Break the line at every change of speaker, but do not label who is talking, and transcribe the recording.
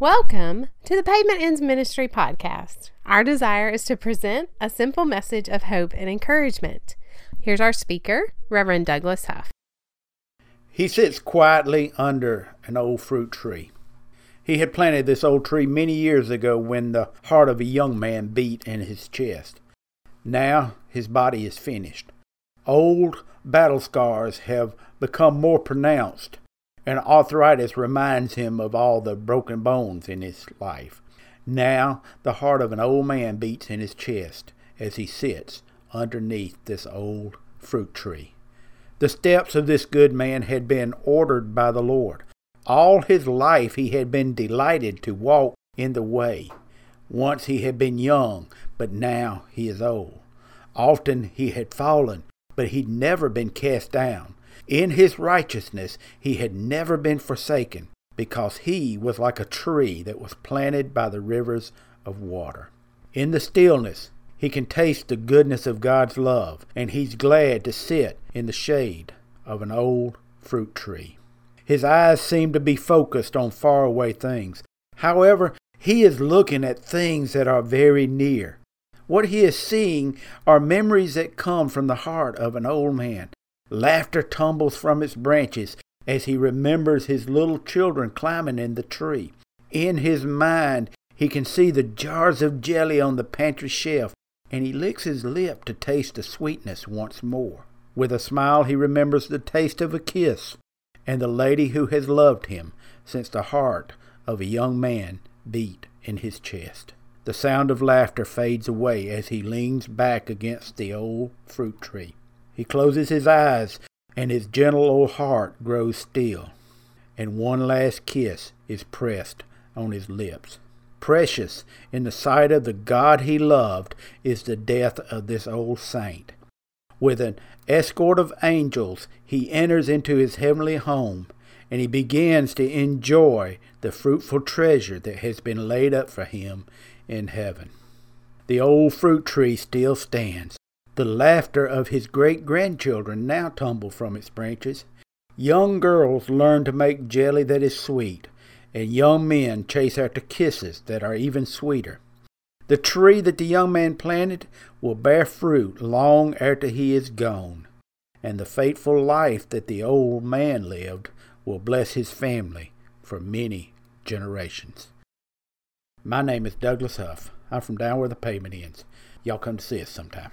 Welcome to the Pavement Ends Ministry podcast. Our desire is to present a simple message of hope and encouragement. Here's our speaker, Reverend Douglas Huff.
He sits quietly under an old fruit tree. He had planted this old tree many years ago when the heart of a young man beat in his chest. Now his body is finished. Old battle scars have become more pronounced and arthritis reminds him of all the broken bones in his life. Now the heart of an old man beats in his chest as he sits underneath this old fruit tree. The steps of this good man had been ordered by the Lord. All his life he had been delighted to walk in the way. Once he had been young, but now he is old. Often he had fallen, but he'd never been cast down. In his righteousness he had never been forsaken, because he was like a tree that was planted by the rivers of water. In the stillness, he can taste the goodness of God's love, and he's glad to sit in the shade of an old fruit tree. His eyes seem to be focused on faraway things. However, he is looking at things that are very near. What he is seeing are memories that come from the heart of an old man, Laughter tumbles from its branches as he remembers his little children climbing in the tree. In his mind, he can see the jars of jelly on the pantry shelf, and he licks his lip to taste the sweetness once more. With a smile, he remembers the taste of a kiss and the lady who has loved him since the heart of a young man beat in his chest. The sound of laughter fades away as he leans back against the old fruit tree. He closes his eyes, and his gentle old heart grows still, and one last kiss is pressed on his lips. Precious in the sight of the God he loved is the death of this old saint. With an escort of angels, he enters into his heavenly home, and he begins to enjoy the fruitful treasure that has been laid up for him in heaven. The old fruit tree still stands, the laughter of his great grandchildren now tumble from its branches. Young girls learn to make jelly that is sweet, and young men chase after kisses that are even sweeter. The tree that the young man planted will bear fruit long after he is gone, and the faithful life that the old man lived will bless his family for many generations. My name is Douglas Huff. I'm from down where the pavement ends. Y'all come to see us sometime.